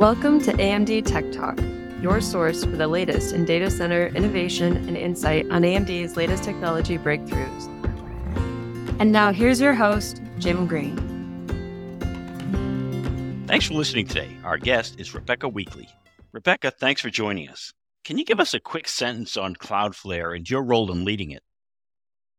Welcome to AMD Tech Talk, your source for the latest in data center innovation and insight on AMD's latest technology breakthroughs. And now here's your host, Jim Greene. Thanks for listening today. Our guest is Rebecca Weekly. Rebecca, thanks for joining us. Can you give us a quick sentence on Cloudflare and your role in leading it?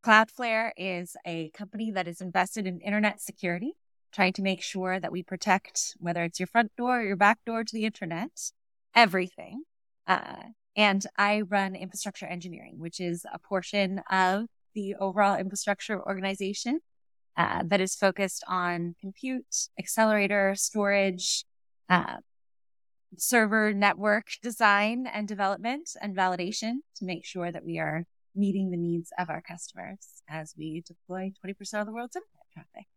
Cloudflare is a company that is invested in internet security trying to make sure that we protect whether it's your front door or your back door to the internet, everything. Uh, and I run infrastructure engineering, which is a portion of the overall infrastructure organization uh, that is focused on compute, accelerator, storage, uh, server network design and development and validation to make sure that we are meeting the needs of our customers as we deploy 20% of the world's internet traffic.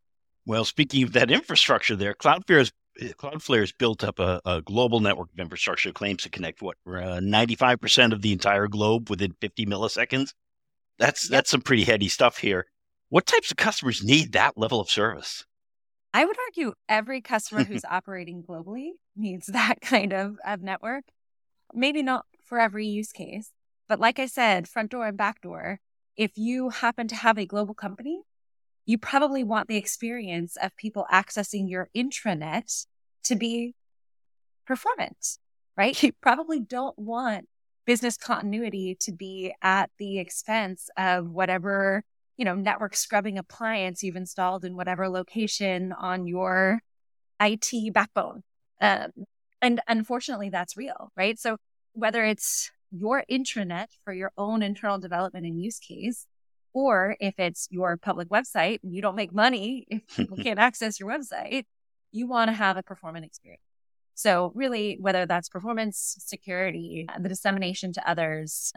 Well, speaking of that infrastructure there, Cloudflare has, Cloudflare has built up a, a, global network of infrastructure claims to connect what uh, 95% of the entire globe within 50 milliseconds. That's yep. that's some pretty heady stuff here. What types of customers need that level of service? I would argue every customer who's operating globally needs that kind of, of network. Maybe not for every use case, but like I said, front door and back door, if you happen to have a global company you probably want the experience of people accessing your intranet to be performant, right? You probably don't want business continuity to be at the expense of whatever, you know, network scrubbing appliance you've installed in whatever location on your IT backbone. Um, and unfortunately, that's real, right? So whether it's your intranet for your own internal development and use case, or if it's your public website and you don't make money if people can't access your website, you want to have a performant experience. So really, whether that's performance, security, the dissemination to others,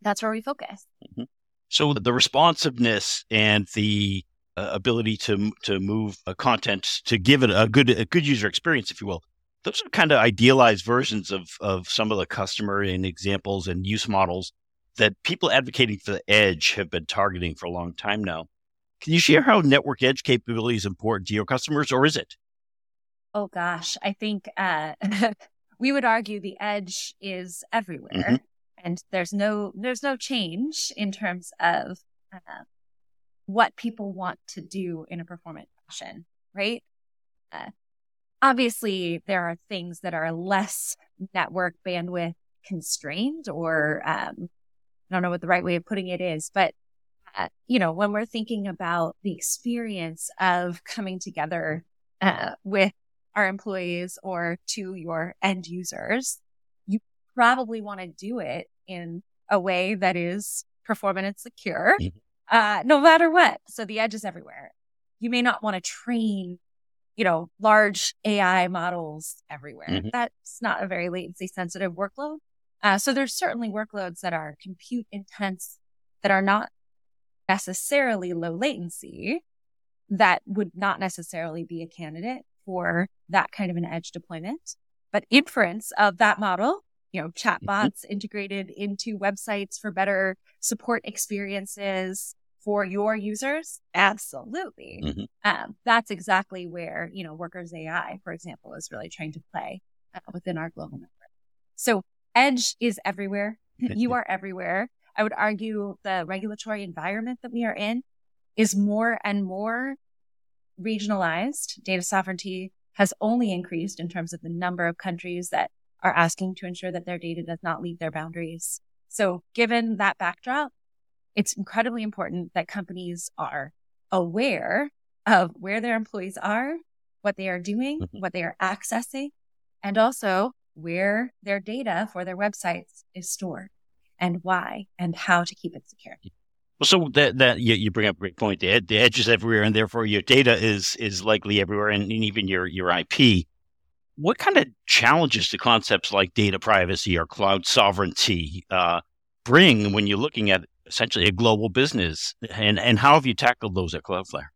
that's where we focus. Mm-hmm. So the responsiveness and the uh, ability to to move uh, content to give it a good a good user experience, if you will. Those are kind of idealized versions of of some of the customer and examples and use models that people advocating for the edge have been targeting for a long time now. Can you share how network edge capability is important to your customers, or is it? Oh gosh, I think uh, we would argue the edge is everywhere, mm-hmm. And there's no there's no change in terms of uh, what people want to do in a performant fashion, right? Uh, obviously, there are things that are less network bandwidth constrained or um, I don't know what the right way of putting it is, but uh, you know, when we're thinking about the experience of coming together uh, with our employees or to your end users, probably want to do it in a way that is performant and secure, mm-hmm. uh, no matter what. So the edge is everywhere. You may not want to train, you know, large AI models everywhere. Mm-hmm. That's not a very latency sensitive workload. Uh, so there's certainly workloads that are compute intense that are not necessarily low latency that would not necessarily be a candidate for that kind of an edge deployment. But inference of that model, you know, chatbots mm-hmm. integrated into websites for better support experiences for your users, absolutely. Mm-hmm. Um, that's exactly where, you know, Workers AI, for example, is really trying to play uh, within our global network. So edge is everywhere. you are everywhere. I would argue the regulatory environment that we are in is more and more regionalized. Data sovereignty has only increased in terms of the number of countries that are asking to ensure that their data does not leave their boundaries. So given that backdrop, it's incredibly important that companies are aware of where their employees are, what they are doing, mm-hmm. what they are accessing, and also where their data for their websites is stored and why and how to keep it secure. Well, so that that you, you bring up a great point. The, ed, the edge is everywhere, and therefore your data is is likely everywhere, and, and even your your IP. What kind of challenges do concepts like data privacy or cloud sovereignty uh, bring when you're looking at essentially a global business, and and how have you tackled those at Cloudflare?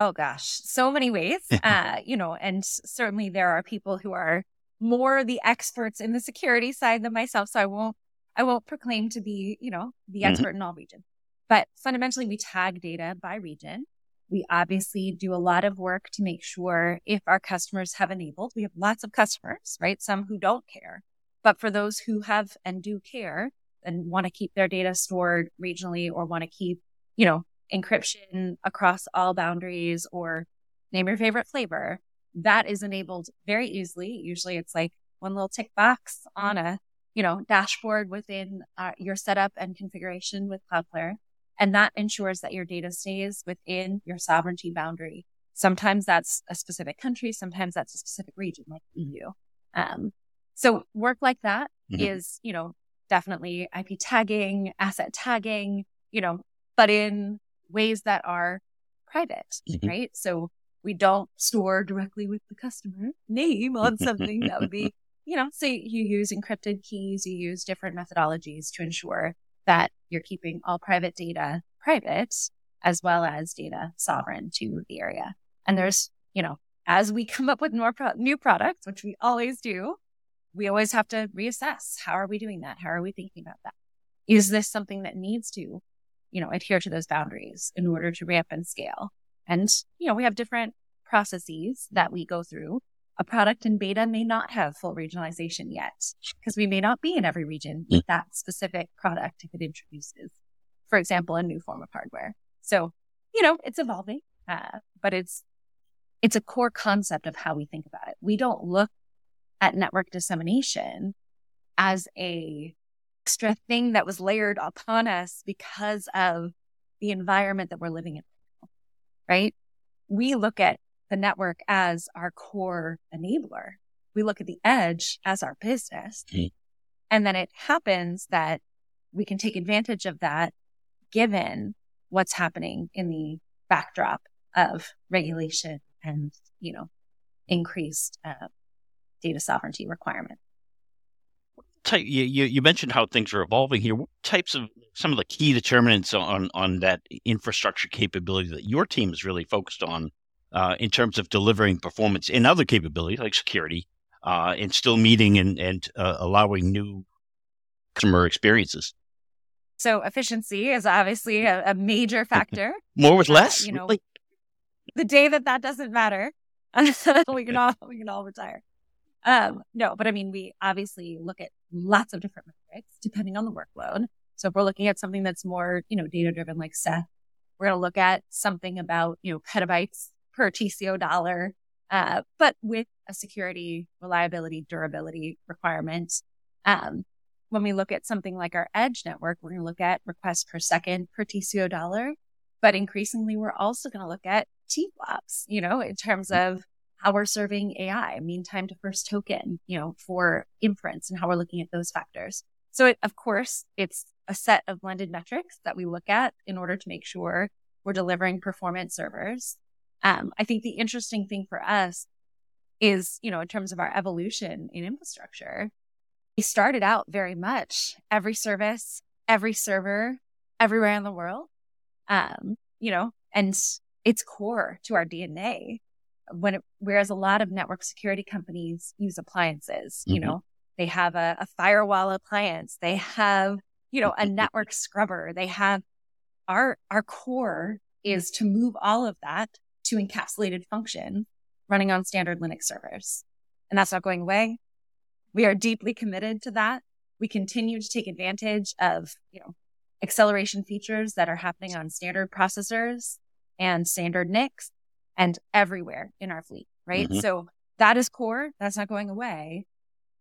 Oh gosh, so many ways. uh, you know, and certainly there are people who are more the experts in the security side than myself. So I won't, I won't proclaim to be, you know, the mm-hmm. expert mm-hmm. in all regions, but fundamentally we tag data by region. We obviously do a lot of work to make sure if our customers have enabled, we have lots of customers, right? Some who don't care, but for those who have and do care and want to keep their data stored regionally or want to keep, you know, encryption across all boundaries or name your favorite flavor, that is enabled very easily. Usually it's like one little tick box on a, you know, dashboard within uh, your setup and configuration with Cloudflare. And that ensures that your data stays within your sovereignty boundary. Sometimes that's a specific country. Sometimes that's a specific region like EU. Um, so work like that mm-hmm. is, you know, definitely IP tagging, asset tagging, you know, but in ways that are private, mm-hmm. right? So we don't store directly with the customer name on something that would be, you know, say you use encrypted keys, you use different methodologies to ensure that you're keeping all private data private as well as data sovereign to the area. And there's, you know, as we come up with more pro- new products, which we always do, we always have to reassess. How are we doing that? How are we thinking about that? Is this something that needs to, you know, adhere to those boundaries in order to ramp and scale? And, you know, we have different processes that we go through. A product in beta may not have full regionalization yet because we may not be in every region with that specific product if it introduces, for example, a new form of hardware. So, you know, it's evolving, uh, but it's, it's a core concept of how we think about it. We don't look at network dissemination as a extra thing that was layered upon us because of the environment that we're living in, right? We look at the network as our core enabler. We look at the edge as our business. Mm-hmm. And then it happens that we can take advantage of that given what's happening in the backdrop of regulation and, you know, increased uh, data sovereignty requirement. Type, you, you mentioned how things are evolving here. What types of some of the key determinants on on that infrastructure capability that your team is really focused on uh, in terms of delivering performance in other capabilities like security uh, and still meeting and, and uh, allowing new customer experiences? So efficiency is obviously a, a major factor. More with uh, less, you know. Really? The day that that doesn't matter, we can all we can all retire. Um, no, but I mean, we obviously look at lots of different metrics depending on the workload. So if we're looking at something that's more, you know, data driven like Ceph, we're going to look at something about, you know, petabytes per TCO dollar, uh, but with a security, reliability, durability requirement. Um, when we look at something like our edge network, we're going to look at requests per second per TCO dollar. But increasingly, we're also going to look at TFLOPs, you know, in terms of how we're serving AI, mean time to first token, you know, for inference and how we're looking at those factors. So it, of course, it's a set of blended metrics that we look at in order to make sure we're delivering performance servers. Um, I think the interesting thing for us is, you know, in terms of our evolution in infrastructure, we started out very much every service, every server, everywhere in the world. Um, you know, and it's core to our DNA when it, whereas a lot of network security companies use appliances, mm-hmm. you know, they have a, a firewall appliance, they have, you know, a network scrubber, they have our, our core is to move all of that to encapsulated function running on standard Linux servers. And that's not going away. We are deeply committed to that. We continue to take advantage of, you know, acceleration features that are happening on standard processors and standard NICs and everywhere in our fleet, right? Mm-hmm. So that is core. That's not going away.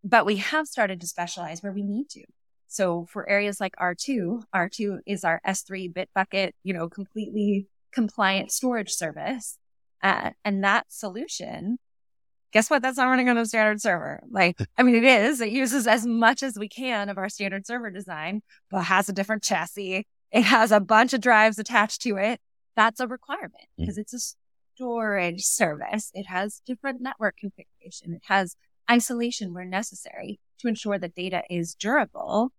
But we have started to specialize where we need to. So for areas like R2, R2 is our S3 bit bucket, you know, completely compliant storage service. Uh, and that solution, guess what? That's not running on a standard server. Like, I mean, it is, it uses as much as we can of our standard server design, but has a different chassis. It has a bunch of drives attached to it. That's a requirement because mm. it's a storage service. It has different network configuration. It has isolation where necessary to ensure that data is durable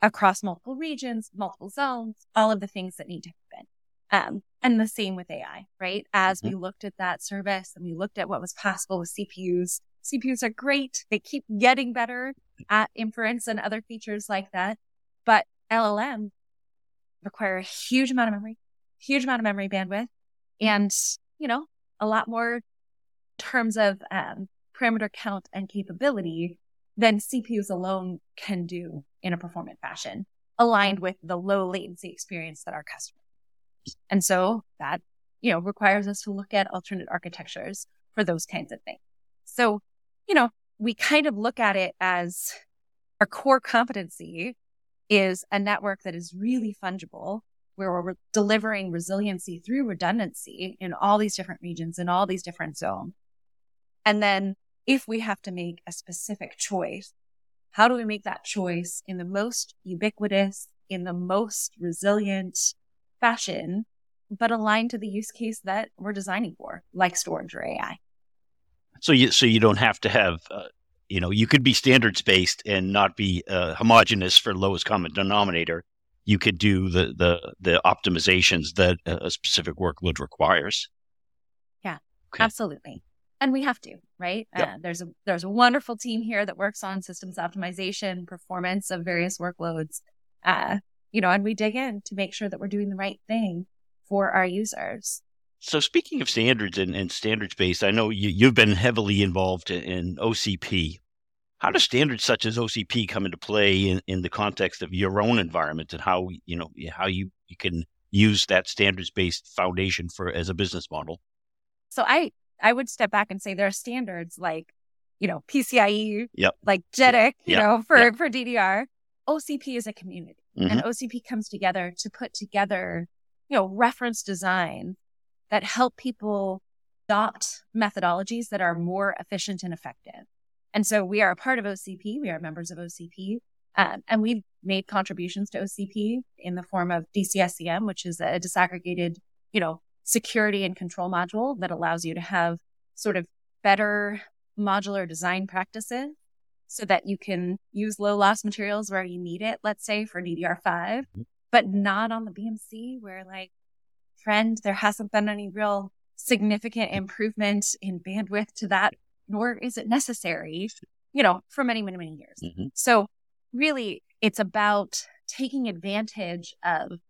across multiple regions, multiple zones, all of the things that need to happen. Um, and the same with AI, right? As mm-hmm. we looked at that service and we looked at what was possible with CPUs, CPUs are great. They keep getting better. at inference and other features like that. But LLM require a huge amount of memory, huge amount of memory bandwidth, and, you know, a lot more terms of um, parameter count and capability than CPUs alone can do in a performant fashion, aligned with the low latency experience that our customers. And so that, you know, requires us to look at alternate architectures for those kinds of things. So, you know, we kind of look at it as our core competency is a network that is really fungible, where we're delivering resiliency through redundancy in all these different regions, in all these different zones. And then if we have to make a specific choice, how do we make that choice in the most ubiquitous, in the most resilient fashion, but aligned to the use case that we're designing for, like storage or AI? So you so you don't have to have uh, you know you could be standards based and not be uh, homogenous for lowest common denominator. You could do the the the optimizations that a specific workload requires. Yeah, okay. absolutely and we have to right yep. uh, there's a there's a wonderful team here that works on systems optimization performance of various workloads uh, you know and we dig in to make sure that we're doing the right thing for our users so speaking of standards and, and standards based i know you, you've been heavily involved in, ocp how do standards such as ocp come into play in, in the context of your own environment and how you know how you, you can use that standards based foundation for as a business model so I I would step back and say there are standards like, you know, PCIe, yep. like JEDEC, you know, for, yep. for DDR. OCP is a community mm-hmm. and OCP comes together to put together, you know, reference design that help people adopt methodologies that are more efficient and effective. And so we are a part of OCP. We are members of OCP. Um, and we've made contributions to OCP in the form of DC-SCM, which is a disaggregated, you know, security and control module that allows you to have sort of better modular design practices so that you can use low loss materials where you need it, let's say for DDR5, mm-hmm. but not on the BMC where like, friend, there hasn't been any real significant improvement in bandwidth to that, nor is it necessary, you know, for many, many, many years. Mm-hmm. So really it's about taking advantage of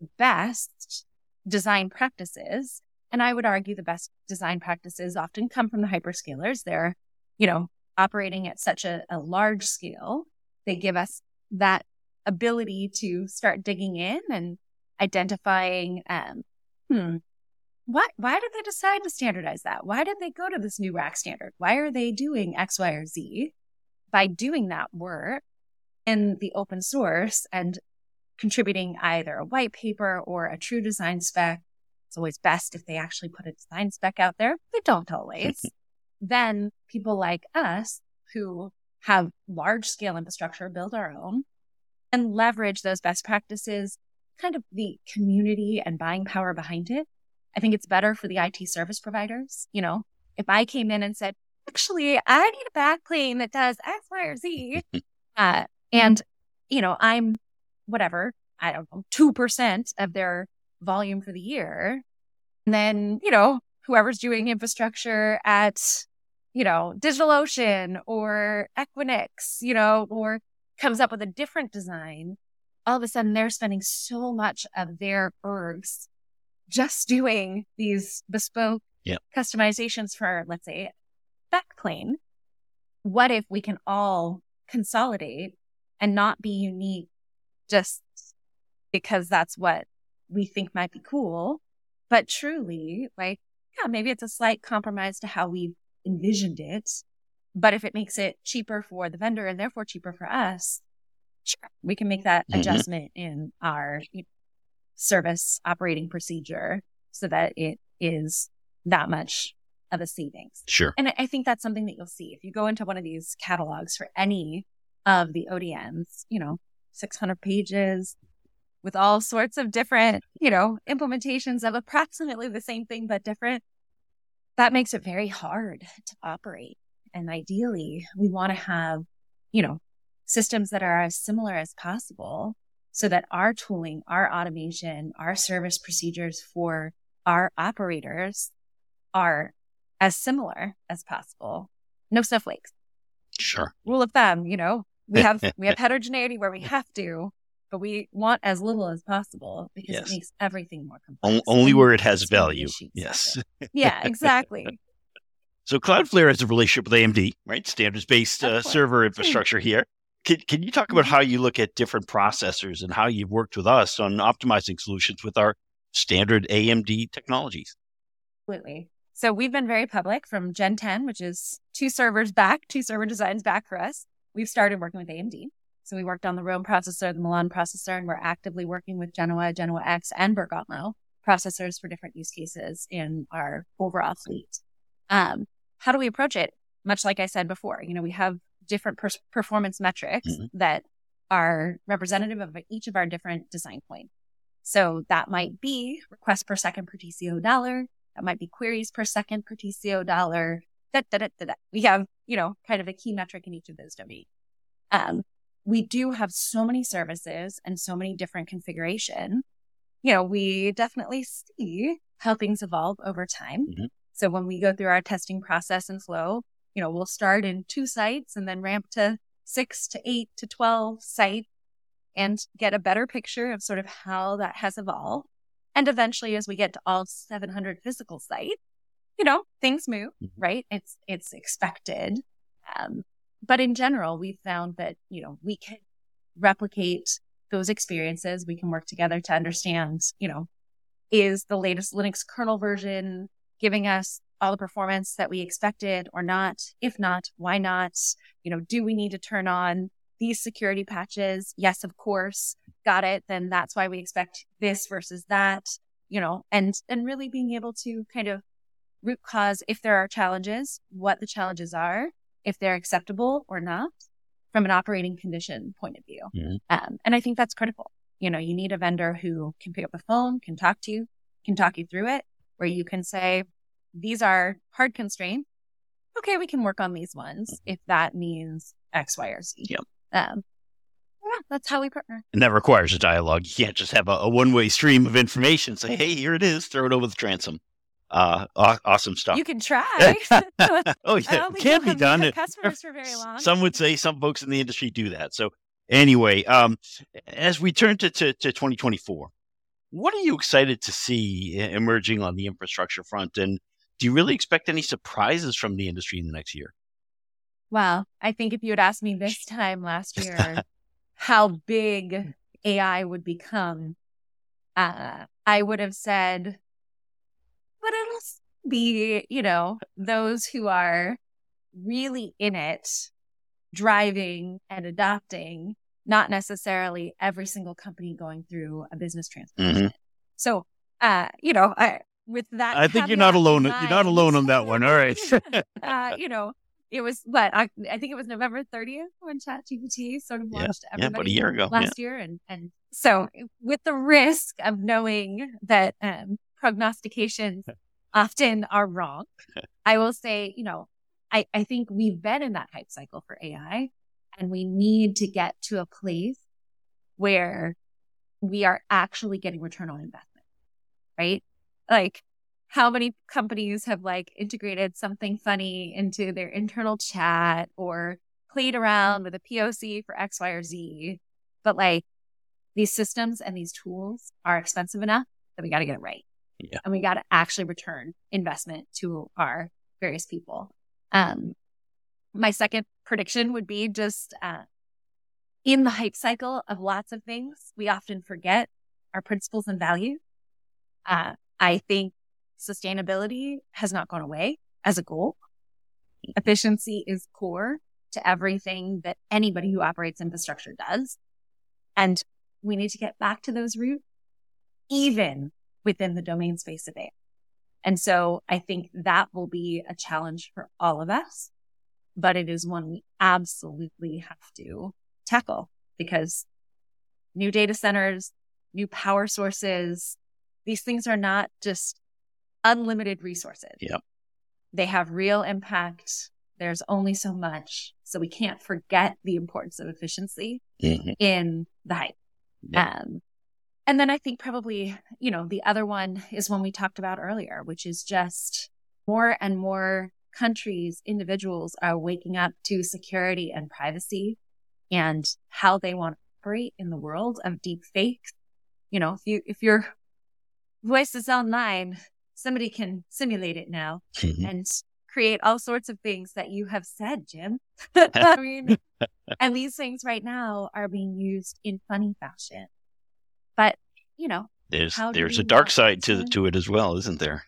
the best design practices. And I would argue the best design practices often come from the hyperscalers. They're, you know, operating at such a, a large scale. They give us that ability to start digging in and identifying, um, hmm, why, why did they decide to standardize that? Why did they go to this new rack standard? Why are they doing X, Y, or Z? By doing that work in the open source and contributing either a white paper or a true design spec. It's always best if they actually put a design spec out there. They don't always. Then people like us who have large scale infrastructure build our own and leverage those best practices, kind of the community and buying power behind it. I think it's better for the IT service providers. You know, if I came in and said, actually, I need a backplane that does X, Y, or Z, uh, and, you know, I'm whatever, I don't know, 2% of their volume for the year. And then, you know, whoever's doing infrastructure at, you know, DigitalOcean or Equinix, you know, or comes up with a different design, all of a sudden they're spending so much of their ergs just doing these bespoke yep. customizations for, let's say, backplane. What if we can all consolidate and not be unique just because that's what we think might be cool. But truly, like, yeah, maybe it's a slight compromise to how we envisioned it. But if it makes it cheaper for the vendor and therefore cheaper for us, sure, we can make that mm-hmm. adjustment in our you know, service operating procedure so that it is that much of a savings. Sure. And I think that's something that you'll see if you go into one of these catalogs for any of the ODMs, you know, 600 pages with all sorts of different, you know, implementations of approximately the same thing, but different. That makes it very hard to operate. And ideally, we want to have, you know, systems that are as similar as possible so that our tooling, our automation, our service procedures for our operators are as similar as possible. No snowflakes. Sure. Rule of thumb, you know, we have we have heterogeneity where we have to, but we want as little as possible because Yes. it makes everything more complex. O- only where it has value. Yes. Yeah, exactly. So Cloudflare has a relationship with AMD, right? Standards based uh, server infrastructure here. Can, can you talk about Mhm. how you look at different processors and how you've worked with us on optimizing solutions with our standard AMD technologies? Absolutely. So we've been very public from Gen 10, which is two servers back, two server designs back for us. We've started working with AMD. So we worked on the Rome processor, the Milan processor, and we're actively working with Genoa, Genoa X, and Bergamo processors for different use cases in our overall fleet. Um, how do we approach it? Much like I said before, you know, we have different per- performance metrics Mhm. that are representative of each of our different design points. So that might be requests per second per TCO dollar. That might be queries per second per TCO dollar. Da, da, da. We have, you know, kind of a key metric in each of those domains. Um, we do have so many services and so many different configuration. You know, we definitely see how things evolve over time. Mhm. So when we go through our testing process and flow, you know, we'll start in two sites and then ramp to six to eight to 12 sites and get a better picture of sort of how that has evolved. And eventually, as we get to all 700 physical sites, you know, things move, Mhm. right? It's, it's expected. Um, but in general, we found that, you know, we can replicate those experiences. We can work together to understand, you know, is the latest Linux kernel version giving us all the performance that we expected or not? If not, why not? You know, do we need to turn on these security patches? Yes, of course. Got it. Then that's why we expect this versus that, you know, and, and really being able to kind of root cause if there are challenges, what the challenges are, if they're acceptable or not from an operating condition point of view. Mhm. Um, and I think that's critical. You know, you need a vendor who can pick up the phone, can talk to you, can talk you through it, where you can say, these are hard constraints. Okay, we can work on these ones if that means X, Y, or Z. Yep. Um, yeah, that's how we partner. And that requires a dialogue. You can't just have a, a one way stream of information. Say, hey, here it is. Throw it over the transom. Uh, awesome stuff. You can try. oh yeah, can be done. customers for very long. Some would say some folks in the industry do that. So anyway, um, as we turn to, to, to 2024, what are you excited to see emerging on the infrastructure front? And do you really expect any surprises from the industry in the next year? Well, I think if you had asked me this time last year how big AI would become, uh, I would have said, but it'll be, you know, those who are really in it, driving and adopting, not necessarily every single company going through a business transformation. So, uh, you know, I, with that, I think you're not alone. You're not alone on that one. All right. uh, you know, it was what I, I think it was November 30th when ChatGPT sort of Yeah, launched. yeah, about a year ago, last year, and and so with the risk of knowing that um, prognostications often are wrong, I will say, you know, I I think we've been in that hype cycle for AI, and we need to get to a place where we are actually getting return on investment, right? Like how many companies have like integrated something funny into their internal chat or played around with a POC for X, Y, or Z. But like these systems and these tools are expensive enough that we got to get it right. Yeah. And we got to actually return investment to our various people. Um, my second prediction would be just, uh, in the hype cycle of lots of things, we often forget our principles and values. Uh, I think sustainability has not gone away as a goal. Efficiency is core to everything that anybody who operates infrastructure does. And we need to get back to those roots, even within the domain space of AI. And so I think that will be a challenge for all of us, but it is one we absolutely have to tackle because new data centers, new power sources, these things are not just unlimited resources. Yep. They have real impact. There's only so much. So we can't forget the importance of efficiency Mhm. in the hype. Yeah. Um, and then I think probably, you know, the other one is one we talked about earlier, which is just more and more countries, individuals are waking up to security and privacy and how they want to operate in the world of deep fakes. You know, if you, if your voice is online, somebody can simulate it now mm-hmm. and create all sorts of things that you have said, Jim. I mean, and these things right now are being used in funny fashion. But, you know, there's there's a dark side to, to it as well, isn't there?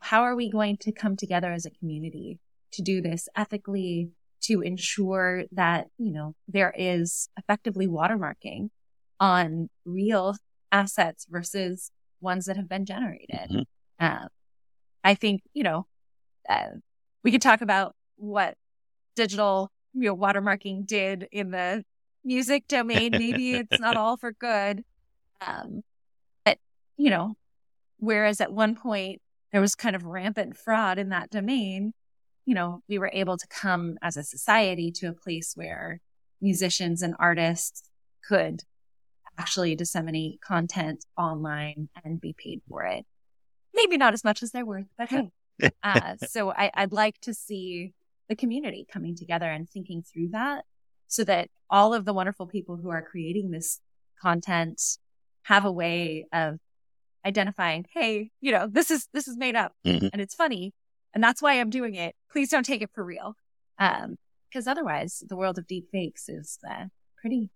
How are we going to come together as a community to do this ethically, to ensure that, you know, there is effectively watermarking on real assets versus ones that have been generated. Mm-hmm. Uh, I think, you know, uh, we could talk about what digital you know, watermarking did in the music domain. Maybe it's not all for good. Um, but, you know, whereas at one point there was kind of rampant fraud in that domain, you know, we were able to come as a society to a place where musicians and artists could actually disseminate content online and be paid for it. Maybe not as much as they're worth, but hey. uh, so I, I'd like to see the community coming together and thinking through that so that all of the wonderful people who are creating this content have a way of identifying, hey, you know, this is this is made up mm-hmm. and it's funny, and that's why I'm doing it. Please don't take it for real, um, because otherwise, the world of deep fakes is uh, pretty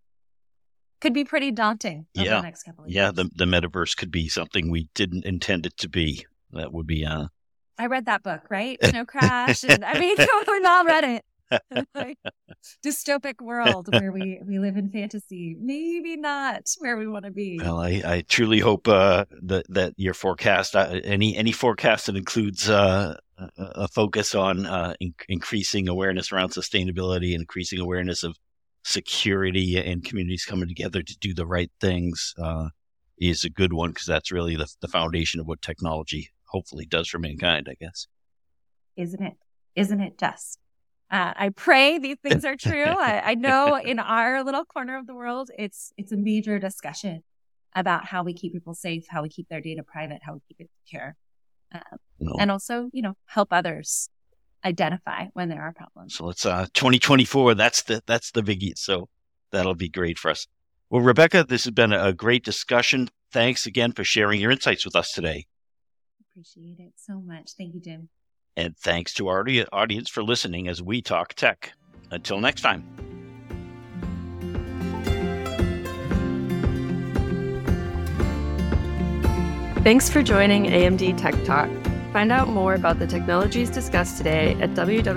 could be pretty daunting. yeah, the next couple of yeah, the the metaverse could be something we didn't intend it to be. That would be. uh I read that book, right? Snow Crash, and I mean, we all read it. like, dystopic world where we we live in fantasy. Maybe not where we want to be. Well, I, I truly hope uh, that that your forecast, uh, any any forecast that includes uh, a focus on uh, in- increasing awareness around sustainability, increasing awareness of security, and communities coming together to do the right things, uh, is a good one because that's really the the foundation of what technology hopefully does for mankind. I guess. Isn't it? Isn't it just? Uh, I pray these things are true. I, I, know in our little corner of the world, it's it's a major discussion about how we keep people safe, how we keep their data private, how we keep it secure, um, no. and also you know help others identify when there are problems. So it's uh 2024. That's the that's the biggie. So that'll be great for us. Well, Rebecca, this has been a great discussion. Thanks again for sharing your insights with us today. Appreciate it so much. Thank you, Jim. And thanks to our audience for listening as we talk tech. Until next time. Thanks for joining AMD Tech Talk. Find out more about the technologies discussed today at www.amd.com.